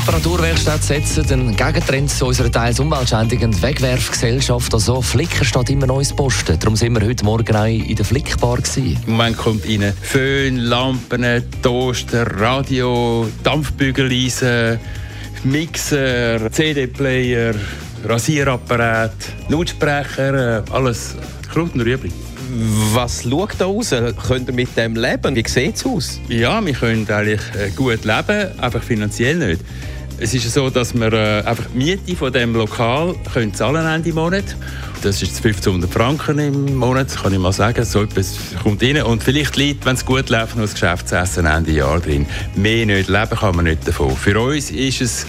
Reparaturwerkstatt setzen den Gegentrend zu unserer teils umweltschädigenden Wegwerfgesellschaft. Also Flicken steht immer neues Posten. Darum sind wir heute Morgen auch in der Flickbar. Im Moment kommt rein Föhn, Lampen, Toaster, Radio, Dampfbügeleisen, Mixer, CD-Player, Rasierapparat, Lautsprecher, alles Kraut und Rüebli. Was schaut da raus? Könnt ihr mit dem leben? Wie sieht es aus? Ja, wir können eigentlich äh, gut leben, einfach finanziell nicht. Es ist so, dass wir äh, einfach die Miete von dem Lokal können zahlen Ende Monat. Das ist 1500 Franken im Monat, kann ich mal sagen. So etwas kommt rein. Und vielleicht liegt, wenn es gut läuft, noch das Geschäftsessen Ende Jahr drin. Mehr nicht leben kann man nicht davon. Für uns ist es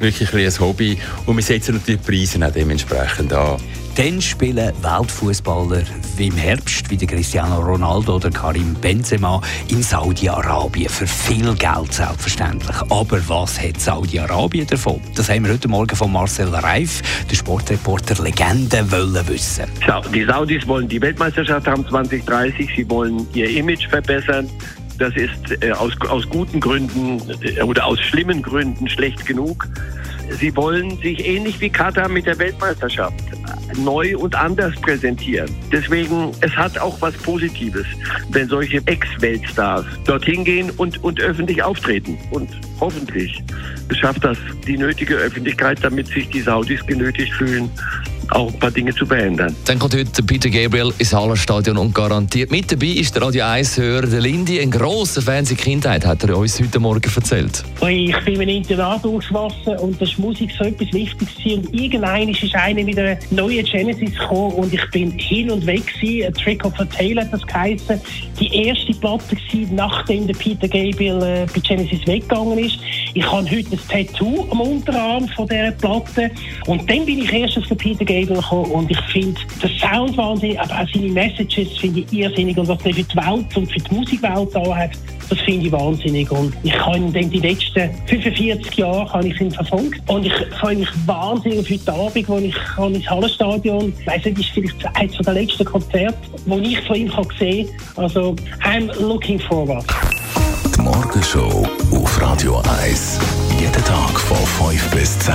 wirklich ein Hobby und wir setzen natürlich die Preise auch dementsprechend an. Dann spielen Weltfußballer wie im Herbst, wie der Cristiano Ronaldo oder Karim Benzema, in Saudi-Arabien. Für viel Geld selbstverständlich. Aber was hat Saudi-Arabien davon? Das haben wir heute Morgen von Marcel Reif, der Sportreporter Legende, wollen wissen. Die Saudis wollen die Weltmeisterschaft haben 2030. Sie wollen ihr Image verbessern. Das ist äh, aus, aus guten Gründen äh, oder aus schlimmen Gründen schlecht genug. Sie wollen sich ähnlich wie Katar mit der Weltmeisterschaft neu und anders präsentieren. Deswegen, es hat auch was Positives, wenn solche Ex-Weltstars dorthin gehen und, und öffentlich auftreten. Und hoffentlich beschafft das die nötige Öffentlichkeit, damit sich die Saudis genötigt fühlen, auch ein paar Dinge zu verändern. Dann kommt heute Peter Gabriel ins Hallenstadion und garantiert mit dabei ist der Radio 1-Hörer der Lindy. Ein grosser Fan seiner Kindheit, hat er uns heute Morgen erzählt. Ich bin im Internat aufgewachsen und das Musik so etwas Wichtiges. Und irgendwann ist einer mit einer neuen Genesis gekommen und ich bin hin und weg gewesen. A Trick of a Tail hat das geheißen. Die erste Platte gewesen, nachdem der Peter Gabriel äh, bei Genesis weggegangen ist. Ich habe heute ein Tattoo am Unterarm von dieser Platte und dann bin ich erst auf den Peter Gabriel gekommen und ich finde den Sound wahnsinnig, aber auch seine Messages finde ich irrsinnig und was er für die Welt und für die Musikwelt da hat, das finde ich wahnsinnig und ich ihn dann die letzten 45 Jahre habe ich ihn verfolgt und ich freue mich wahnsinnig auf heute Abend, wo ich kann ins Hallenstadion, ich weiss nicht, ist vielleicht eines der letzten Konzerte, wo ich von ihm kann sehen kann. Also, I'm looking forward. Die Morgenshow auf Radio 1. Jeden Tag von 5 bis 10.